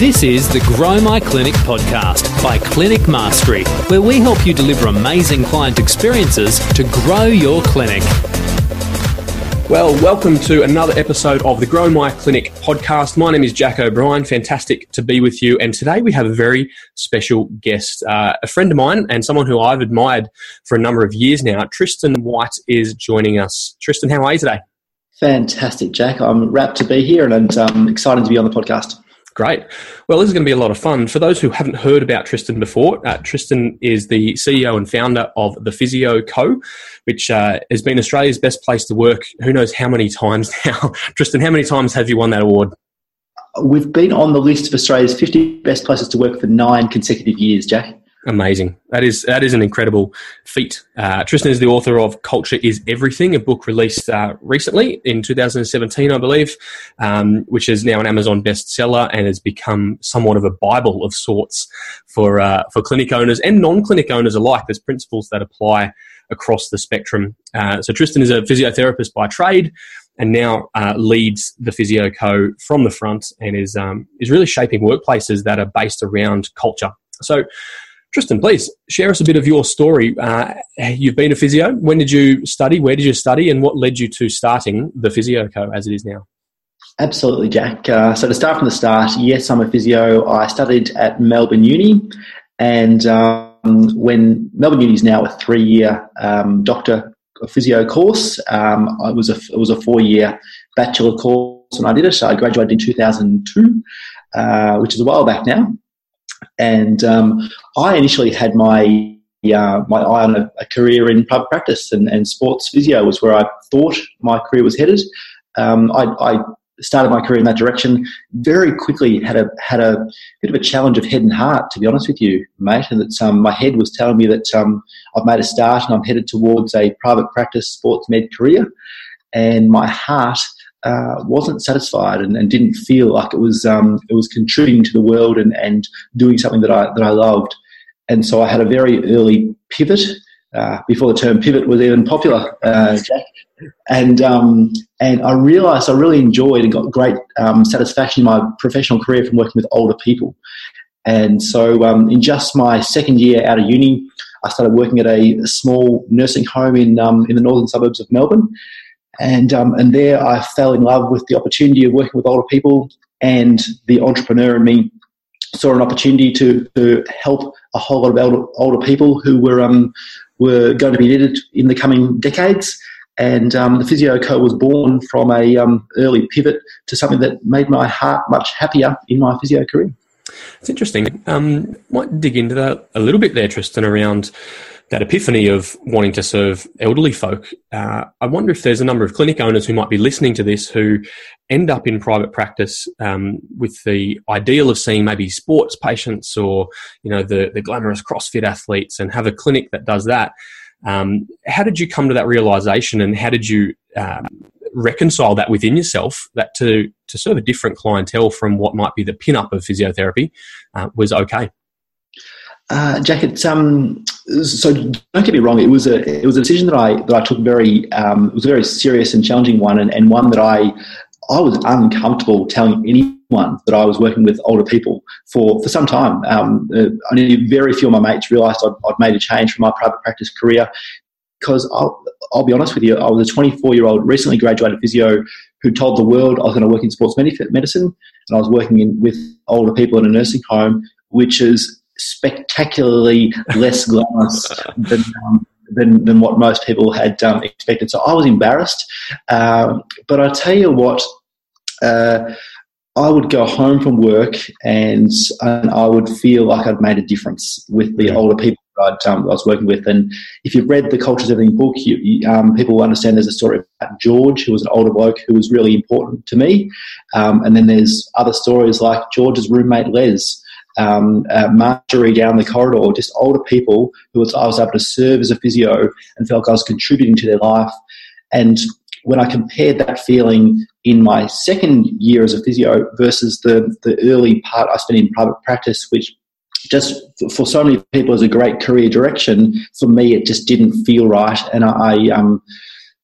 This is the Grow My Clinic podcast by Clinic Mastery, where we help you deliver amazing client experiences to grow your clinic. Well, welcome to another episode of the Grow My Clinic podcast. My name is Jack O'Brien. Fantastic to be with you. And today we have a very special guest, uh, a friend of mine and someone who I've admired for a number of years now. Tristan White is joining us. Tristan, how are you today? Fantastic, Jack. I'm rapt to be here and I'm um, excited to be on the podcast. Great. Well, this is going to be a lot of fun. For those who haven't heard about Tristan before, uh, Tristan is the CEO and founder of the Physio Co, which uh, has been Australia's best place to work. Who knows how many times now? Tristan, how many times have you won that award? We've been on the list of Australia's 50 best places to work for nine consecutive years, Jack. Amazing. That is that is an incredible feat. Uh, Tristan is the author of Culture is Everything, a book released uh, recently in 2017, I believe, um, which is now an Amazon bestseller and has become somewhat of a bible of sorts for uh, for clinic owners and non-clinic owners alike. There's principles that apply across the spectrum. Uh, so Tristan is a physiotherapist by trade and now uh, leads the Physio Co from the front and is um, is really shaping workplaces that are based around culture. So Tristan, please share us a bit of your story. Uh, you've been a physio. When did you study? Where did you study? And what led you to starting the Physio Co as it is now? Absolutely, Jack. Uh, so to start from the start, yes, I'm a physio. I studied at Melbourne Uni, and um, when Melbourne Uni is now a three-year um, doctor physio course, um, it was a it was a four-year bachelor course, and I did it. So I graduated in 2002, uh, which is a while back now. And um, I initially had my uh, my eye on a, a, career in private practice, and, and sports physio was where I thought my career was headed. Um, I, I, started my career in that direction. Very quickly had a had a bit of a challenge of head and heart, to be honest with you, mate. And that um, my head was telling me that um, I've made a start and I'm headed towards a private practice sports med career, and my heart uh, wasn't satisfied and, and, didn't feel like it was um, it was contributing to the world and, and doing something that I that I loved. And so I had a very early pivot uh, before the term pivot was even popular, uh. And um, and I realised I really enjoyed and got great um, satisfaction in my professional career from working with older people. And so um, in just my second year out of uni, I started working at a, a small nursing home in um, in the northern suburbs of Melbourne. And, um, and there I fell in love with the opportunity of working with older people and the entrepreneur in me saw an opportunity to, to help a whole lot of older, people who were, um, were going to be needed in the coming decades. And um, the Physio Co was born from a um, early pivot to something that made my heart much happier in my physio career. It's interesting. Um, might dig into that a little bit there, Tristan, around that epiphany of wanting to serve elderly folk. Uh, I wonder if there's a number of clinic owners who might be listening to this who end up in private practice um, with the ideal of seeing maybe sports patients or you know the the glamorous CrossFit athletes and have a clinic that does that. Um, how did you come to that realization, and how did you um, reconcile that within yourself that to to serve a different clientele from what might be the pin up of physiotherapy uh, was okay? Uh, Jack, it's um, so don't get me wrong. It was a it was a decision that I that I took very um, it was a very serious and challenging one, and, and one that I I was uncomfortable telling anyone that I was working with older people for for some time. Um, uh, only very few of my mates realised I'd, I'd made a change from my private practice career because I'll, I'll be honest with you, I was a 24 year old recently graduated physio who told the world I was going to work in sports medicine, and I was working in, with older people in a nursing home, which is spectacularly less glamorous than, um, than, than what most people had um, expected. So I was embarrassed. Um, but I tell you what, uh, I would go home from work and, and, I would feel like I'd made a difference with the older people I'd, um, I was working with. And if you've read the Cultures Everything book, you, you, um, people will understand there's a story about George, who was an older bloke who was really important to me. Um, and then there's other stories like George's roommate Les, um, uh, Marjorie down the corridor, just older people who was, I was able to serve as a physio and felt like I was contributing to their life. And when I compared that feeling in my second year as a physio versus the, the early part I spent in private practice, which just for so many people is a great career direction, for me it just didn't feel right. And I, um,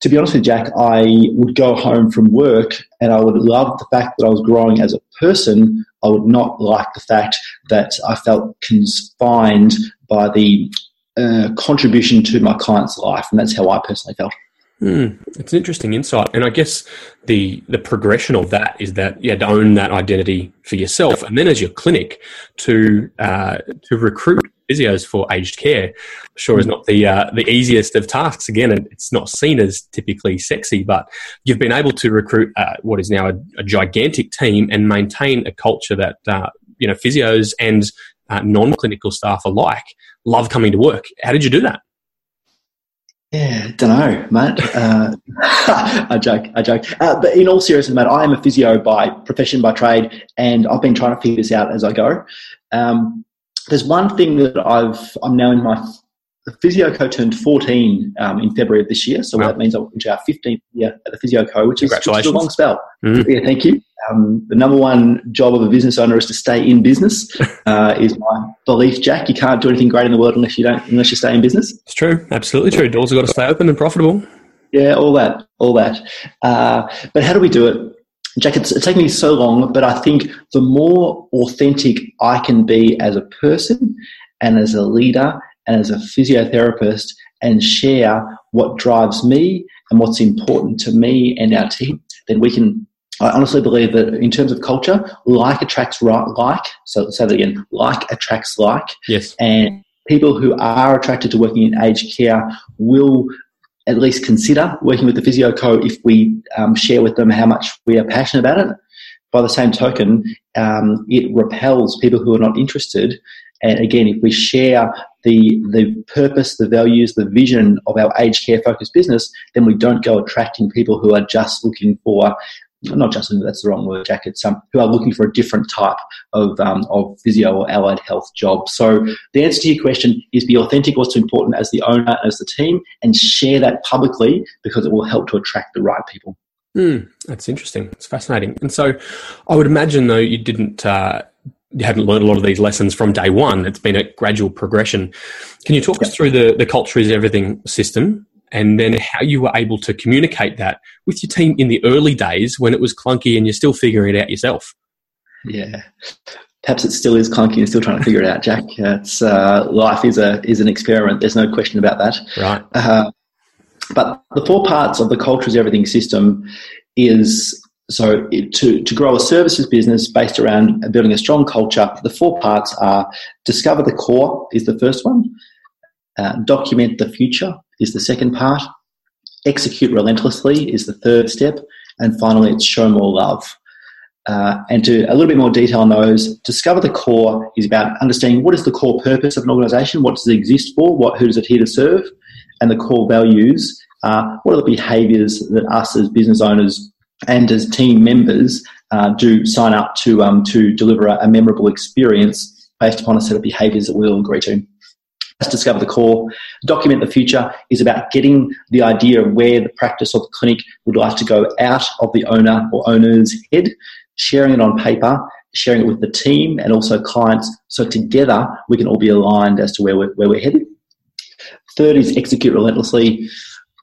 to be honest with Jack, I would go home from work and I would love the fact that I was growing as a person I would not like the fact that I felt confined by the uh, contribution to my client's life, and that's how I personally felt. Mm, it's an interesting insight, and I guess the the progression of that is that you had to own that identity for yourself, and then as your clinic to uh, to recruit physios for aged care. Sure, is not the uh, the easiest of tasks. Again, it's not seen as typically sexy, but you've been able to recruit uh, what is now a, a, gigantic team and maintain a culture that uh, you know physios and uh, non clinical staff alike love coming to work. How did you do that? Yeah, don't know, mate. Uh, I joke, I joke. Uh, but in all seriousness, mate, I am a physio by profession, by trade, and I've been trying to figure this out as I go. Um, there's one thing that I've I'm now in my physio co turned 14 um, in February of this year, so wow. that means I'm into our 15th year at the physio co, which is, which is a long spell. Mm-hmm. Yeah, thank you. Um, the number one job of a business owner is to stay in business. Uh, is my belief, Jack. You can't do anything great in the world unless you don't unless you stay in business. It's true, absolutely true. Doors have got to stay open and profitable. Yeah, all that, all that. Uh, but how do we do it? Jack, it's, it's taken me so long, but I think the more authentic I can be as a person and as a leader and as a physiotherapist and share what drives me and what's important to me and our team, then we can. I honestly believe that in terms of culture, like attracts right, like. So say that again, like attracts like. Yes. And people who are attracted to working in aged care will at least consider working with the physio co if we um, share with them how much we are passionate about it. By the same token, um, it repels people who are not interested. And again, if we share the the purpose, the values, the vision of our aged care focused business, then we don't go attracting people who are just looking for not just that's the wrong word, Jack. It's um, who are looking for a different type of um, of physio or allied health job. So the answer to your question is be authentic. What's important as the owner, as the team, and share that publicly because it will help to attract the right people. Mm, that's interesting. It's fascinating. And so, I would imagine though you didn't. Uh, you hadn't learned a lot of these lessons from day one. It's been a gradual progression. Can you talk us through the, the culture is everything system and then how you were able to communicate that with your team in the early days when it was clunky and you're still figuring it out yourself. Yeah, perhaps it still is clunky and still trying to figure it out, Jack. It's uh, life is a is an experiment. There's no question about that. Right. Uh, but the four parts of the culture is everything system is so to, to grow a services business based around building a strong culture, the four parts are discover the core is the first one, uh, document the future is the second part. Execute relentlessly is the third step. And finally, it's show more love. Uh, and to a little bit more detail on those, discover the core is about understanding what is the core purpose of an organization, what does it exist for, what who does it here to serve, and the core values what are the behaviors that us as business owners and as team members uh, do sign up to um, to deliver a, a memorable experience based upon a set of behaviors that we'll agree to. Let's discover the core. Document the future is about getting the idea of where the practice or the clinic would like to go out of the owner or owner's head, sharing it on paper, sharing it with the team and also clients. So together we can all be aligned as to where we're, where we're headed. Third is execute relentlessly.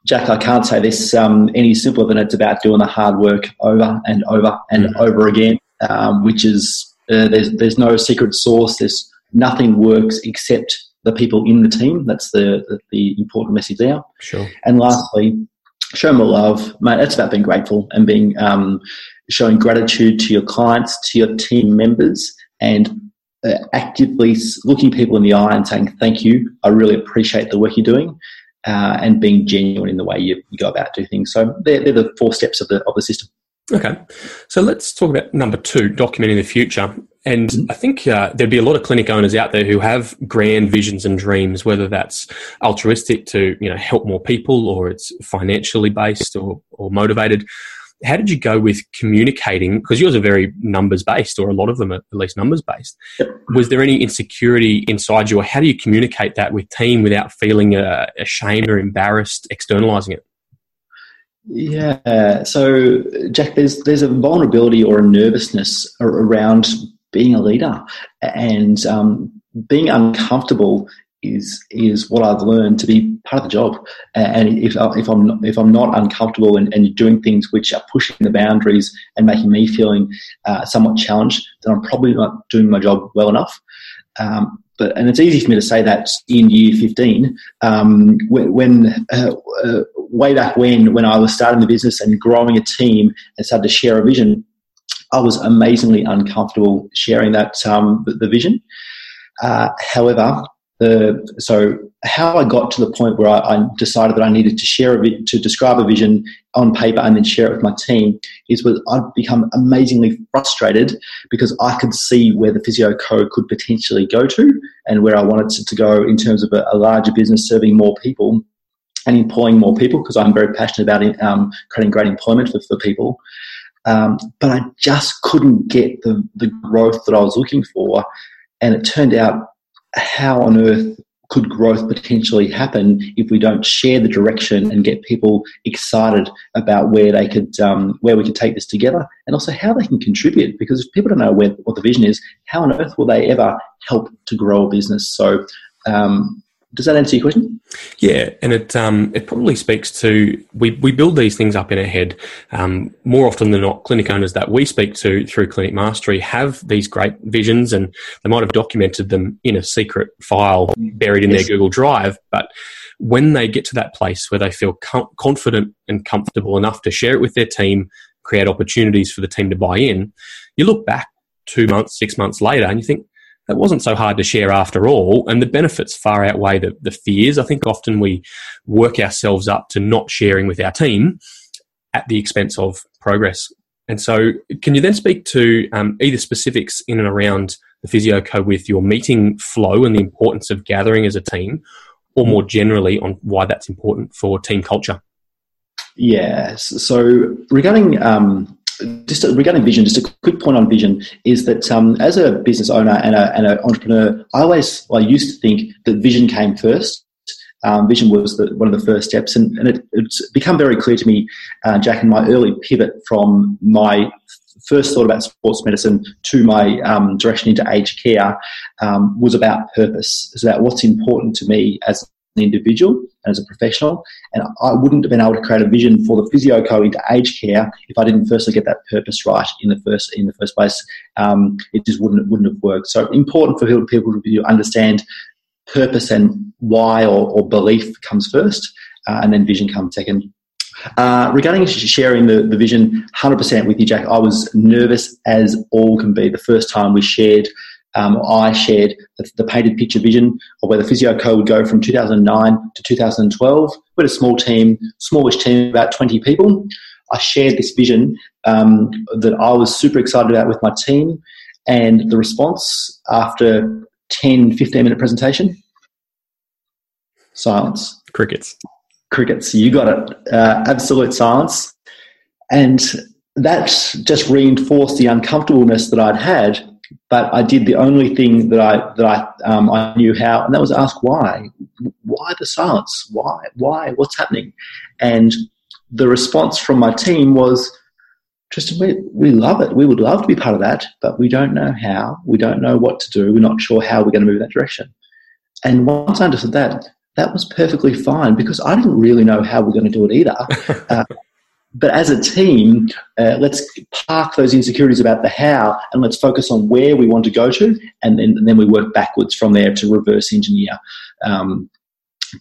Jack, I can't say this um, any simpler than it's about doing the hard work over and over and mm-hmm. over again, um, which is uh, there's there's no secret sauce. There's nothing works except the people in the team. That's the, the, the important message there. Sure. And lastly, show more love, mate. It's about being grateful and being um, showing gratitude to your clients, to your team members, and uh, actively looking people in the eye and saying thank you. I really appreciate the work you're doing. Uh, and being genuine in the way you, you go about doing things. So they're, they're the four steps of the of the system. Okay, so let's talk about number two, documenting the future. And mm-hmm. I think uh, there'd be a lot of clinic owners out there who have grand visions and dreams, whether that's altruistic to you know help more people, or it's financially based or, or motivated. How did you go with communicating? Because yours are very numbers based, or a lot of them are at least numbers based. Yep. Was there any insecurity inside you, or how do you communicate that with team without feeling uh, ashamed or embarrassed externalizing it? Yeah. So, Jack, there's there's a vulnerability or a nervousness around being a leader and um, being uncomfortable is is what I've learned to be part of the job. And if if I'm if I'm not uncomfortable and, and doing things which are pushing the boundaries and making me feeling uh, somewhat challenged, then I'm probably not doing my job well enough. Um, but and it's easy for me to say that in year 15 um, when, uh, uh, way back when when I was starting the business and growing a team and started to share a vision. I was amazingly uncomfortable sharing that um, the, vision. Uh, however, the so how I got to the point where I, I decided that I needed to share a to describe a vision on paper and then share it with my team is was I'd become amazingly frustrated because I could see where the physio co could potentially go to and where I wanted it to go in terms of a, a larger business serving more people and employing more people because I'm very passionate about um, creating great employment for, for people. Um, but I just couldn't get the, the growth that I was looking for. And it turned out how on earth could growth potentially happen if we don't share the direction and get people excited about where they could um, where we could take this together and also how they can contribute because if people don't know where, what the vision is how on earth will they ever help to grow a business so um, does that answer your question? Yeah, and it um, it probably speaks to we, we build these things up in our head. Um, more often than not, clinic owners that we speak to through Clinic Mastery have these great visions, and they might have documented them in a secret file buried in yes. their Google Drive. But when they get to that place where they feel com- confident and comfortable enough to share it with their team, create opportunities for the team to buy in, you look back two months, six months later, and you think, that wasn't so hard to share after all, and the benefits far outweigh the, the fears. I think often we work ourselves up to not sharing with our team at the expense of progress. And so, can you then speak to um, either specifics in and around the physio co with your meeting flow and the importance of gathering as a team, or more generally on why that's important for team culture? Yes. So, regarding um, just regarding vision, just a quick point on vision is that um, as a business owner and, a, and an entrepreneur, I always well, I used to think that vision came first. Um, vision was the, one of the first steps, and, and it, it's become very clear to me, uh, Jack, in my early pivot from my first thought about sports medicine to my um, direction into aged care um, was about purpose. It's about what's important to me as an individual as a professional. And I wouldn't have been able to create a vision for the physio co into aged care if I didn't firstly get that purpose right in the first in the first place. Um, it just wouldn't wouldn't have worked. So important for people to understand purpose and why or, or belief comes first, uh, and then vision comes second. Uh, regarding sharing the, the vision, 100% with you, Jack, I was nervous as all can be the first time we shared um, I shared the, the, painted picture vision of where the physio co would go from 2009 to 2012. We had a small team, smallish team, about 20 people. I shared this vision um, that I was super excited about with my team, and the response after 10, 15 minute presentation silence. Crickets. Crickets. You got it. Uh, absolute silence. And that just reinforced the uncomfortableness that I'd had but I did the only thing that I that I um, I knew how, and that was ask why. Why the silence? Why? Why? What's happening? And the response from my team was, Tristan, we, we love it. We would love to be part of that, but we don't know how. We don't know what to do. We're not sure how we're going to move in that direction. And once I understood that, that was perfectly fine because I didn't really know how we're going to do it either. Uh, but as a team, uh, let's park those insecurities about the how and let's focus on where we want to go to, and then, and then we work backwards from there to reverse engineer um,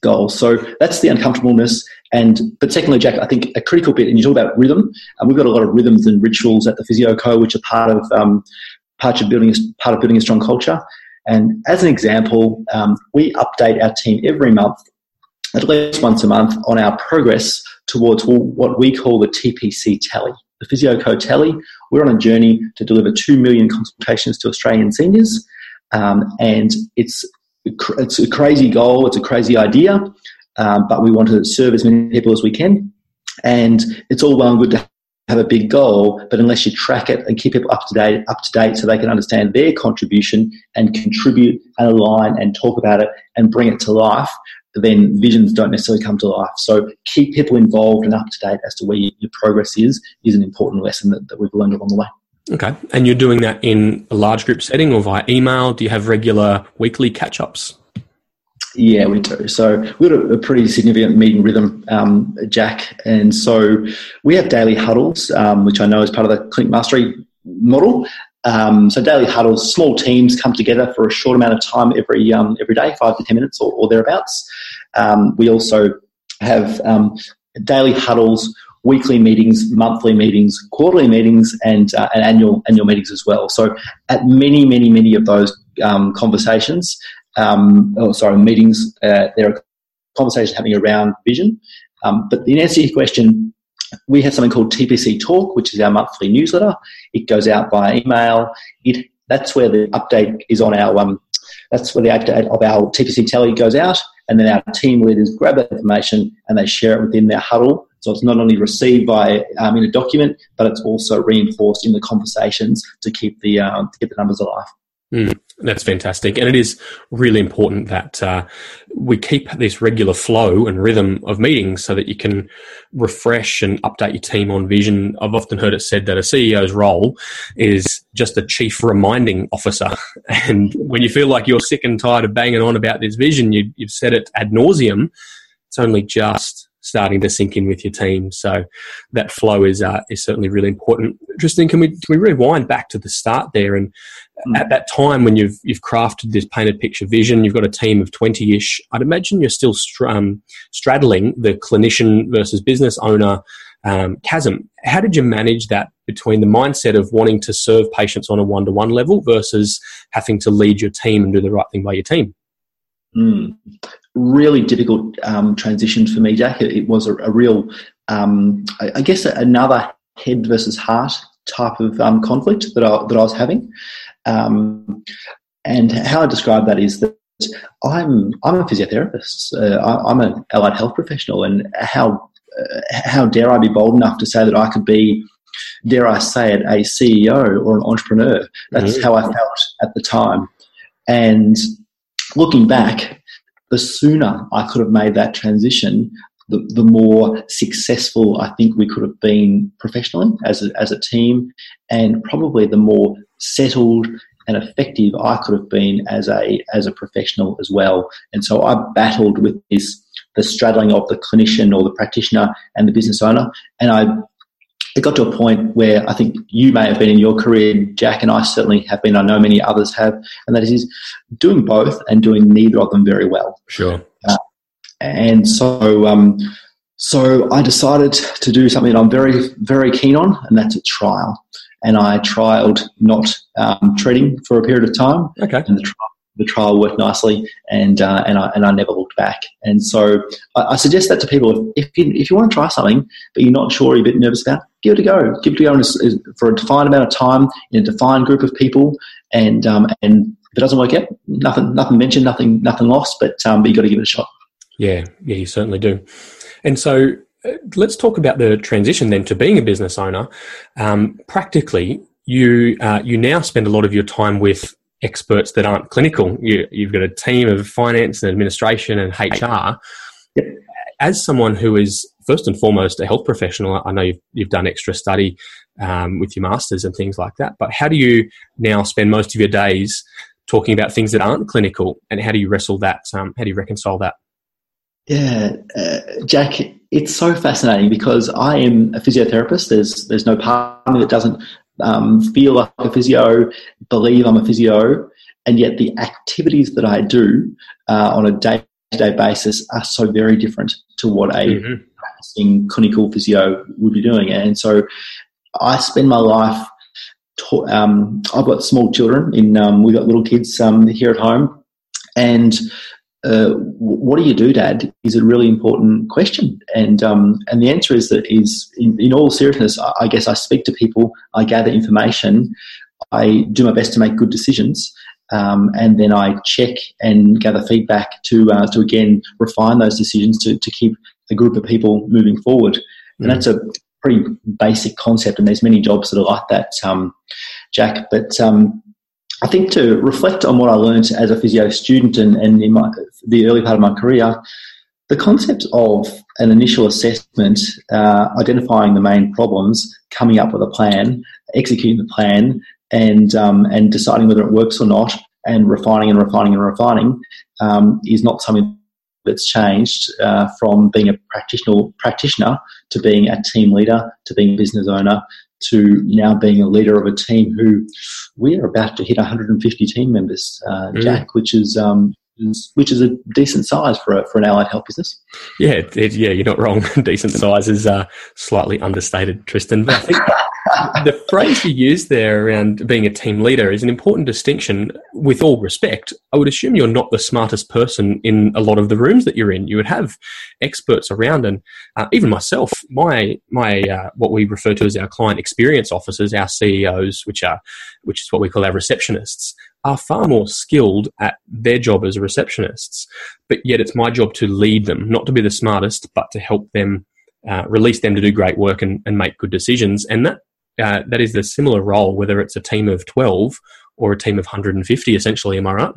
goals. So that's the uncomfortableness. And but secondly, Jack, I think a critical bit, and you talk about rhythm, and we've got a lot of rhythms and rituals at the Physio Co, which are part of um, part of building part of building a strong culture. And as an example, um, we update our team every month at least once a month on our progress towards what we call the TPC tally, the Physio Co tally. We're on a journey to deliver 2 million consultations to Australian seniors. Um, and it's, it's a crazy goal, it's a crazy idea, um, but we want to serve as many people as we can. And it's all well and good to have a big goal, but unless you track it and keep people up to date, up to date, so they can understand their contribution and contribute and align and talk about it and bring it to life, then visions don't necessarily come to life. So keep people involved and up to date as to where your progress is is an important lesson that, that we've learned along the way. Okay. And you're doing that in a large group setting or via email? Do you have regular weekly catch ups? Yeah, we do. So we've got a, pretty significant meeting rhythm, um, Jack. And so we have daily huddles, um, which I know is part of the Clinic Mastery model. Um, so daily huddles, small teams come together for a short amount of time every um, every day, five to ten minutes or, or thereabouts. Um, we also have um, daily huddles, weekly meetings, monthly meetings, quarterly meetings, and, uh, and annual annual meetings as well. So at many, many, many of those um, conversations, um, oh, sorry, meetings, uh, there are conversations happening around vision. But in answer to your question, we have something called TPC Talk, which is our monthly newsletter. It goes out by email. It that's where the update is on our um, that's where the update of our TPC Tally goes out, and then our team leaders grab that information and they share it within their huddle. So it's not only received by um, in a document, but it's also reinforced in the conversations to keep the uh, to keep the numbers alive. Mm, that's fantastic. And it is really important that uh, we keep this regular flow and rhythm of meetings so that you can refresh and update your team on vision. I've often heard it said that a CEO's role is just a chief reminding officer. And when you feel like you're sick and tired of banging on about this vision, you, you've said it ad nauseum. It's only just starting to sink in with your team. So that flow is uh, is certainly really important. Tristan, can we can we rewind back to the start there? And mm. at that time when you've you've crafted this painted picture vision, you've got a team of twenty ish. I'd imagine you're still str- um, straddling the clinician versus business owner. Um, chasm. How did you manage that between the mindset of wanting to serve patients on a one to one level versus having to lead your team and do the right thing by your team? Mm really difficult um, transition for me, Jack. It, it was a, a real, um, I, I, guess, another head versus heart type of um, conflict that I, that I was having. Um, and how I describe that is that I'm I'm a physiotherapist. Uh, I, am an allied health professional, and how uh, how dare I be bold enough to say that I could be, dare I say it, a CEO or an entrepreneur? That's mm-hmm. how I felt at the time. And looking back, the sooner I could have made that transition, the, the more successful I think we could have been professionally as a, as a team, and probably the more settled and effective I could have been as a as a professional as well. And so I battled with this the straddling of the clinician or the practitioner and the business owner, and I it got to a point where I think you may have been in your career, Jack, and I certainly have been. I know many others have, and that is doing both and doing neither of them very well. Sure. Uh, and so, um, so I decided to do something that I'm very, very keen on, and that's a trial. And I trialed not um, treading for a period of time. Okay. And the trial the trial worked nicely, and uh, and I and I never looked back. And so I, I, suggest that to people if you if you want to try something but you're not sure, you're a bit nervous about, give it a go. Give it a go for a defined amount of time in a defined group of people, and um, and if it doesn't work out, nothing nothing mentioned, nothing nothing lost. But um, but you got to give it a shot. Yeah, yeah, you certainly do. And so let's talk about the transition then to being a business owner. Um, practically, you uh, you now spend a lot of your time with experts that aren't clinical. You, have got a team of finance and administration and HR. Yep. As someone who is first and foremost a health professional, I know you've, you've done extra study um, with your masters and things like that. But how do you now spend most of your days talking about things that aren't clinical, and how do you wrestle that? Um, how do you reconcile that? Yeah, uh, Jack, it's so fascinating because I am a physiotherapist. There's there's no part of me that doesn't um, feel like a physio, believe I'm a physio, and yet the activities that I do uh, on a day to day basis are so very different to what a mm-hmm. practicing clinical physio would be doing. And so I spend my life. Ta- um, I've got small children. In um, we've got little kids um, here at home, and uh, what do you do, Dad? Is a really important question, and um, and the answer is that is in, in all seriousness. I guess I speak to people, I gather information, I do my best to make good decisions, um, and then I check and gather feedback to uh, to again refine those decisions to to keep a group of people moving forward. And mm. that's a pretty basic concept, and there's many jobs that are like that, um, Jack. But um, I think to reflect on what I learned as a physio student and, and in my, the early part of my career, the concept of an initial assessment, uh, identifying the main problems, coming up with a plan, executing the plan, and um, and deciding whether it works or not, and refining and refining and refining um, is not something that's changed uh, from being a practitioner practitioner to being a team leader to being a business owner to now being a leader of a team who we are about to hit 150 team members, uh, mm. Jack, which is um, which is a decent size for a, for an allied health business. Yeah, it, yeah, you're not wrong. decent size is uh, slightly understated, Tristan. But I think the phrase you used there around being a team leader is an important distinction. With all respect, I would assume you're not the smartest person in a lot of the rooms that you're in. You would have experts around, and uh, even myself, my my uh, what we refer to as our client experience officers, our CEOs, which are which is what we call our receptionists are far more skilled at their job as receptionists, but yet it's my job to lead them, not to be the smartest, but to help them, uh, release them to do great work and, and make good decisions. And that uh, that is the similar role, whether it's a team of twelve or a team of 150. Essentially, am I right?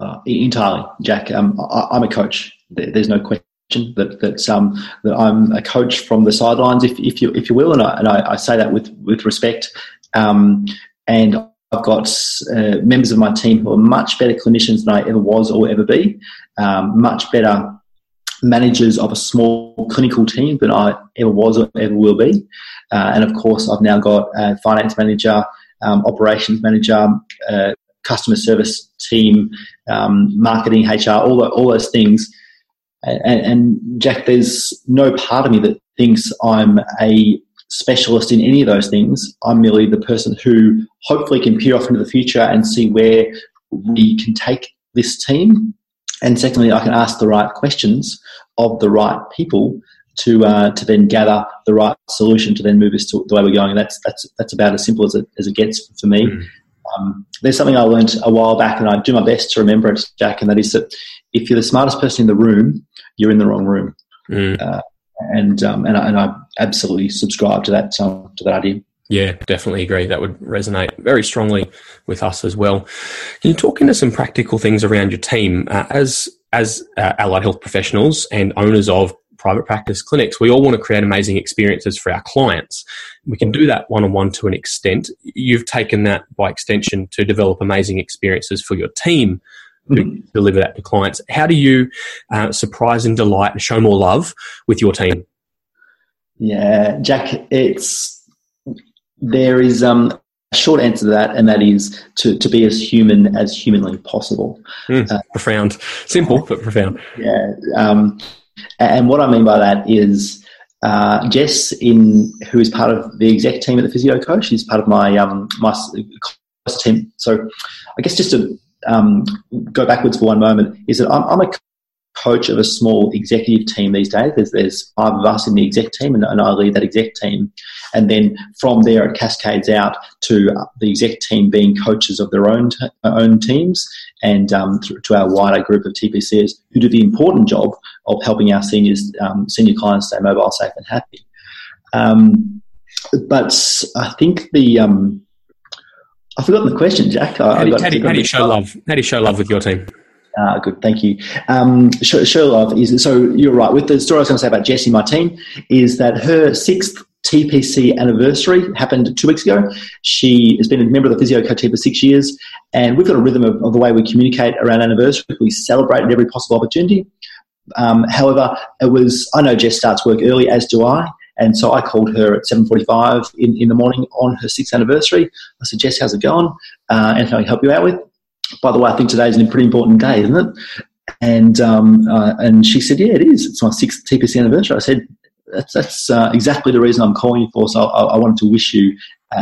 Uh, entirely, Jack. Um, I, am a coach. There's no question that that um, that I'm a coach from the sidelines, if, if you if you will, and I, and I, I say that with with respect. Um, and I've got uh, members of my team who are much better clinicians than I ever was or ever be, um, much better managers of a small clinical team than I ever was or ever will be. Uh, and of course, I've now got a finance manager, um, operations manager, uh, customer service team, um, marketing, HR, all, the, all those things. And, and Jack, there's no part of me that thinks I'm a specialist in any of those things. I'm merely the person who hopefully can peer off into the future and see where we can take this team. And secondly, I can ask the right questions of the right people to uh, to then gather the right solution to then move us to the way we're going. And that's that's that's about as simple as it as it gets for me. Mm. Um, there's something I learned a while back, and I do my best to remember it, Jack, and that is that if you're the smartest person in the room, you're in the wrong room. Mm. Uh, and um, and, I, and I absolutely subscribe to that um, to that idea. Yeah, definitely agree. That would resonate very strongly with us as well. Can you talk into some practical things around your team uh, as as uh, allied health professionals and owners of private practice clinics? We all want to create amazing experiences for our clients. We can do that one on one to an extent. You've taken that by extension to develop amazing experiences for your team mm-hmm. deliver that to clients. How do you uh, surprise and delight and show more love with your team? Yeah, Jack, it's there is um, a short answer to that, and that is to, to be as human as humanly possible. Mm, uh, profound, simple but profound. Yeah, um, and what I mean by that is uh, Jess, in who is part of the exec team at the Physio Co, she's part of my um, my team. So, I guess just to um, go backwards for one moment is that I'm, I'm, a coach of a small executive team these days. There's, there's five of us in the exec team, and, and, I lead that exec team. And then from there, it cascades out to the exec team being coaches of their own t- own teams, and um, to, to, our wider group of TPCs who do the important job of helping our seniors, um, senior clients stay mobile, safe, and happy. Um, but I think the um, I've forgotten the question, Jack. I, how, do, how, do, how do you show love? How do you show love with your team? Uh, good, thank you. Um, show, show, love is so you're right. With the story I was going to say about Jessie, my team, is that her sixth TPC anniversary happened two weeks ago. She has been a member of the Physio Co team for six years, and we've got a rhythm of, of the way we communicate around anniversary. We celebrate at every possible opportunity. Um, however, it was I know Jess starts work early, as do I, and so I called her at 7.45 in, in the morning on her sixth anniversary. I said, Jess, how's it going? Uh, anything I can help you out with? By the way, I think today is a pretty important day, isn't it? And, um, uh, and she said, yeah, it is. It's my sixth TPC anniversary. I said, that's, that's uh, exactly the reason I'm calling you for. So I, I wanted to wish you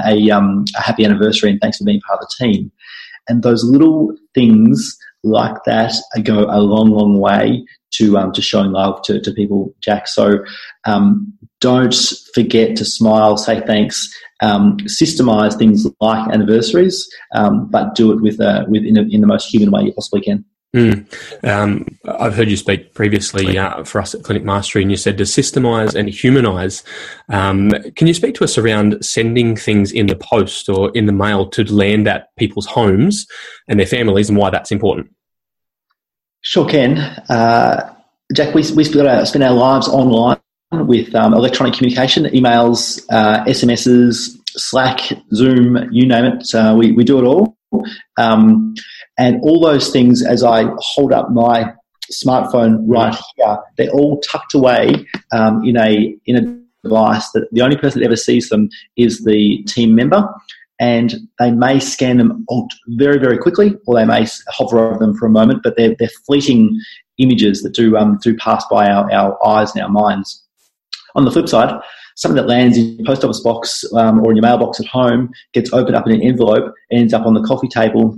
a, um, a happy anniversary and thanks for being part of the team. And those little things like that go a long, long way to um, to showing love to, to people, Jack. So um, don't forget to smile, say thanks, um, systemize things like anniversaries, um, but do it with, uh, with in, a, in, the most human way you possibly can. Mm. Um, I've heard you speak previously uh, for us at Clinic Mastery, and you said to systemize and humanize. Um, can you speak to us around sending things in the post or in the mail to land at people's homes and their families, and why that's important? Sure can. Uh, Jack, we, we spend our, spend our lives online with um, electronic communication, emails, uh, SMSs, Slack, Zoom, you name it. Uh, we, we do it all. Um, and all those things, as I hold up my smartphone right here, they're all tucked away um, in a in a device that the only person that ever sees them is the team member. And they may scan them very, very quickly, or they may hover over them for a moment, but they're, they're fleeting images that do, um, do pass by our, our eyes and our minds. On the flip side, something that lands in your post office box um, or in your mailbox at home gets opened up in an envelope, ends up on the coffee table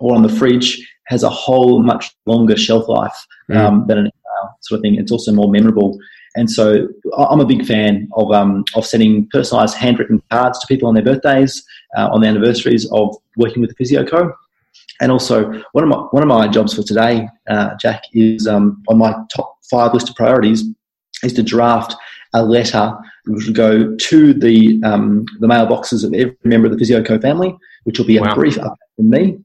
or on the fridge, has a whole much longer shelf life mm. um, mm. than an email sort of thing. It's also more memorable. And so I'm a big fan of, um, of sending personalised handwritten cards to people on their birthdays, uh, on the anniversaries of working with the Physio Co. And also, one of my, one of my jobs for today, uh, Jack, is um, on my top five list of priorities is to draft a letter which will go to the um, the mailboxes of every member of the PhysioCo family, which will be a wow. brief update from me,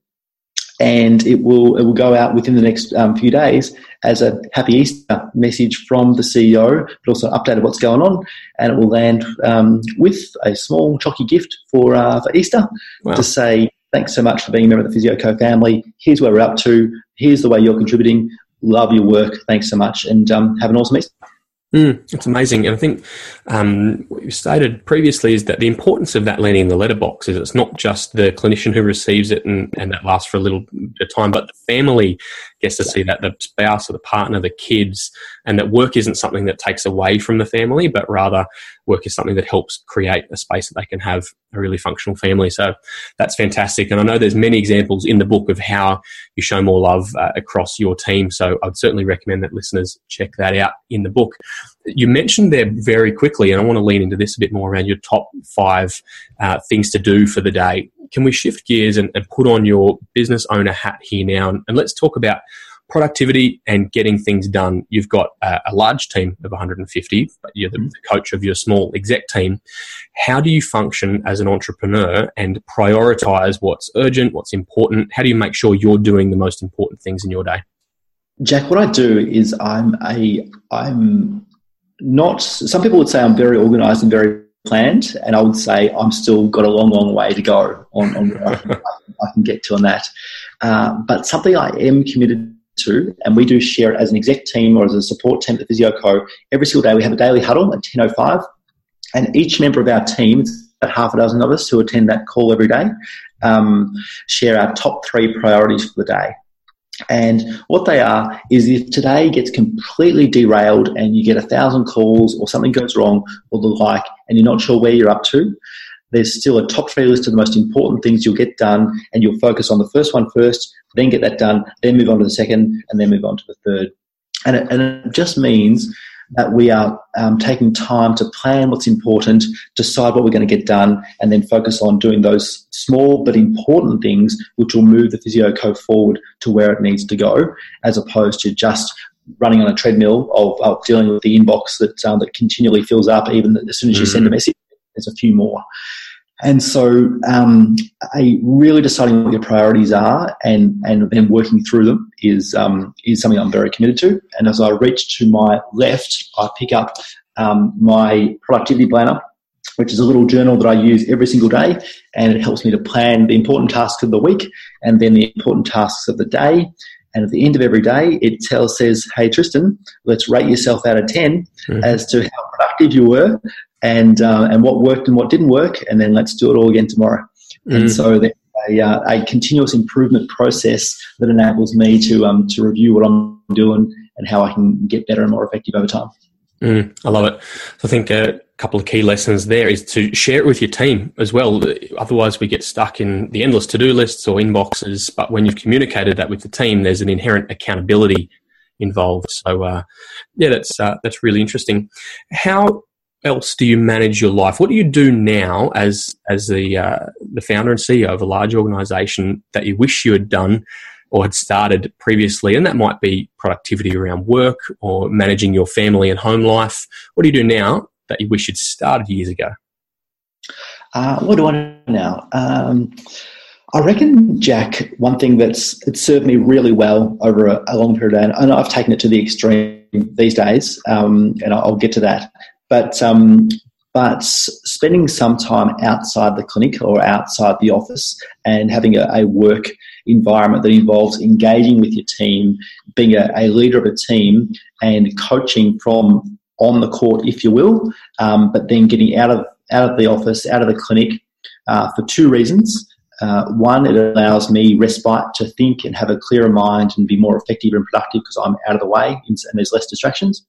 and it will it will go out within the next um, few days as a happy Easter message from the CEO, but also update of what's going on, and it will land um, with a small chalky gift for uh, for Easter wow. to say thanks so much for being a member of the PhysioCo family. Here's where we're up to. Here's the way you're contributing. Love your work. Thanks so much, and um, have an awesome Easter. Mm, it's amazing. And I think um, what you stated previously is that the importance of that landing in the letterbox is it's not just the clinician who receives it and, and that lasts for a little bit of time, but the family gets to see that the spouse or the partner, the kids, and that work isn't something that takes away from the family, but rather work is something that helps create a space that they can have a really functional family. So that's fantastic. And I know there's many examples in the book of how you show more love uh, across your team. So I'd certainly recommend that listeners check that out in the book. You mentioned there very quickly, and I want to lean into this a bit more around your top five uh, things to do for the day can we shift gears and, and put on your business owner hat here now? And, and let's talk about productivity and getting things done. You've got a, a large team of 150, but you're the, the, coach of your small exec team. How do you function as an entrepreneur and prioritize what's urgent, what's important? How do you make sure you're doing the most important things in your day? Jack, what I do is I'm a I'm not. Some people would say I'm very organized and very planned, and I would say I'm still got a long, long way to go on, on where I, can, I, can, get to on that. Uh, but something I am committed to, and we do share it as an exec team or as a support team at the PhysioCo. Every single day we have a daily huddle at 10.05, and each member of our team, about half a dozen of us who attend that call every day, um, share our top three priorities for the day. And what they are is if today gets completely derailed and you get a thousand calls or something goes wrong or the like, and you're not sure where you're up to, there's still a top three list of the most important things you'll get done, and you'll focus on the first one first, then get that done, then move on to the second, and then move on to the third. And it, and it just means that we are um, taking time to plan what's important, decide what we're going to get done, and then focus on doing those small but important things which will move the physio co forward to where it needs to go, as opposed to just running on a treadmill of, of dealing with the inbox that um, that continually fills up. Even as soon as you mm-hmm. send a mm. message, there's a few more. And so, um, a really deciding what your priorities are and and then working through them is um, is something I'm very committed to. And as I reach to my left, I pick up um, my productivity planner, which is a little journal that I use every single day, and it helps me to plan the important tasks of the week and then the important tasks of the day. And at the end of every day, it tells says, "Hey Tristan, let's rate yourself out of 10 mm-hmm. as to how productive you were and uh, and what worked and what didn't work, and then let's do it all again tomorrow. Mm. And so a, uh, a, continuous improvement process that enables me to um, to review what I'm doing and how I can get better and more effective over time. Mm, I love it. So I think a couple of key lessons there is to share it with your team as well. Otherwise, we get stuck in the endless to do lists or inboxes. But when you've communicated that with the team, there's an inherent accountability involved. So, uh, yeah, that's uh, that's really interesting. How else do you manage your life? What do you do now as as the uh, the founder and CEO of a large organization that you wish you had done or had started previously? And that might be productivity around work or managing your family and home life. What do you do now that you wish you'd started years ago? Uh, what do I do now? Um, I reckon, Jack, one thing that's it's served me really well over a, a long period of time, and I've taken it to the extreme these days, um, and I'll get to that. But um, but spending some time outside the clinic or outside the office and having a, a work environment that involves engaging with your team, being a, a, leader of a team, and coaching from on the court, if you will, um, but then getting out of out of the office, out of the clinic, uh, for two reasons. Uh, one, it allows me respite to think and have a clearer mind and be more effective and productive because I'm out of the way and there's less distractions.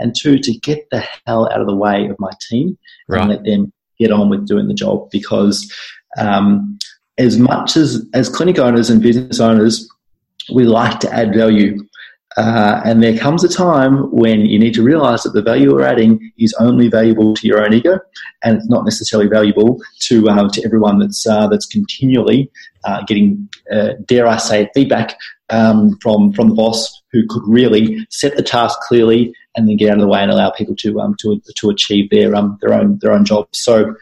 And two, to get the hell out of the way of my team right. and let them get on with doing the job because um, as much as as clinic owners and business owners, we like to add value. Uh, and there comes a time when you need to realize that the value we're adding is only valuable to your own ego, and it's not necessarily valuable to uh, to everyone that's uh, that's continually uh, getting, uh, dare I say, feedback um, from from the boss who could really set the task clearly and then get out of the way and allow people to um, to to achieve their um, their own their own jobs. So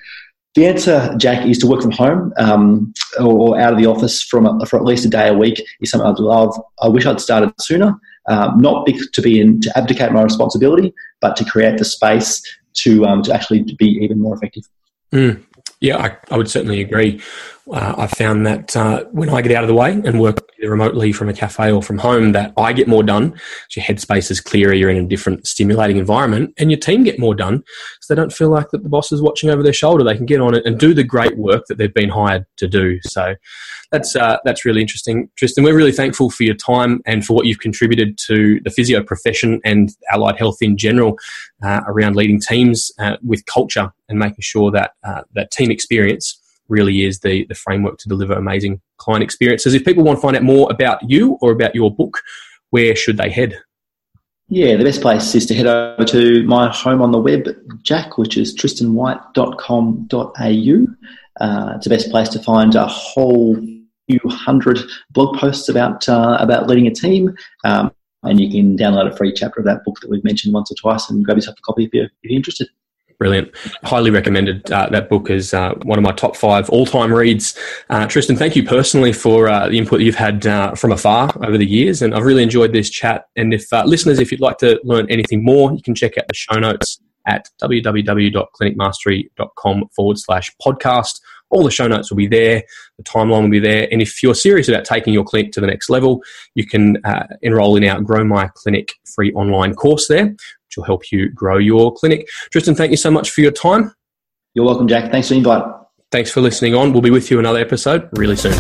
the answer, Jack, is to work from home um, or, or, out of the office from a, for at least a day a week is something I'd love. I wish I'd started sooner, um, not to be in to abdicate my responsibility, but to create the space to um, to actually be even more effective. Mm. Yeah, I, I, would certainly agree. Uh, I've found that uh, when I get out of the way and work either remotely from a cafe or from home, that I get more done. So your headspace is clearer, you're in a different stimulating environment, and your team get more done so they don't feel like that the boss is watching over their shoulder. They can get on it and do the great work that they've been hired to do. So that's uh, that's really interesting, Tristan. We're really thankful for your time and for what you've contributed to the physio profession and allied health in general uh, around leading teams uh, with culture and making sure that uh, that team experience really is the the framework to deliver amazing client experiences. If people want to find out more about you or about your book, where should they head? Yeah, the best place is to head over to my home on the web, Jack, which is tristanwhite.com.au. Uh, it's the best place to find a whole few hundred blog posts about uh, about leading a team. Um, and you can download a free chapter of that book that we've mentioned once or twice and grab yourself a copy if you're, if you're interested. Brilliant. Highly recommended. Uh, that book is uh, one of my top five all time reads. Uh, Tristan, thank you personally for uh, the input you've had uh, from afar over the years. And I've really enjoyed this chat. And if uh, listeners, if you'd like to learn anything more, you can check out the show notes at www.clinicmastery.com forward slash podcast all the show notes will be there, the timeline will be there. And if you're serious about taking your clinic to the next level, you can uh, enroll in our Grow My Clinic free online course there, which will help you grow your clinic. Tristan, thank you so much for your time. You're welcome, Jack. Thanks for the invite. Thanks for listening on. We'll be with you another episode really soon.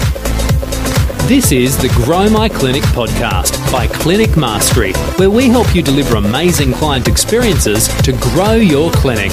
This is the Grow My Clinic podcast by Clinic Mastery, where we help you deliver amazing client experiences to grow your clinic.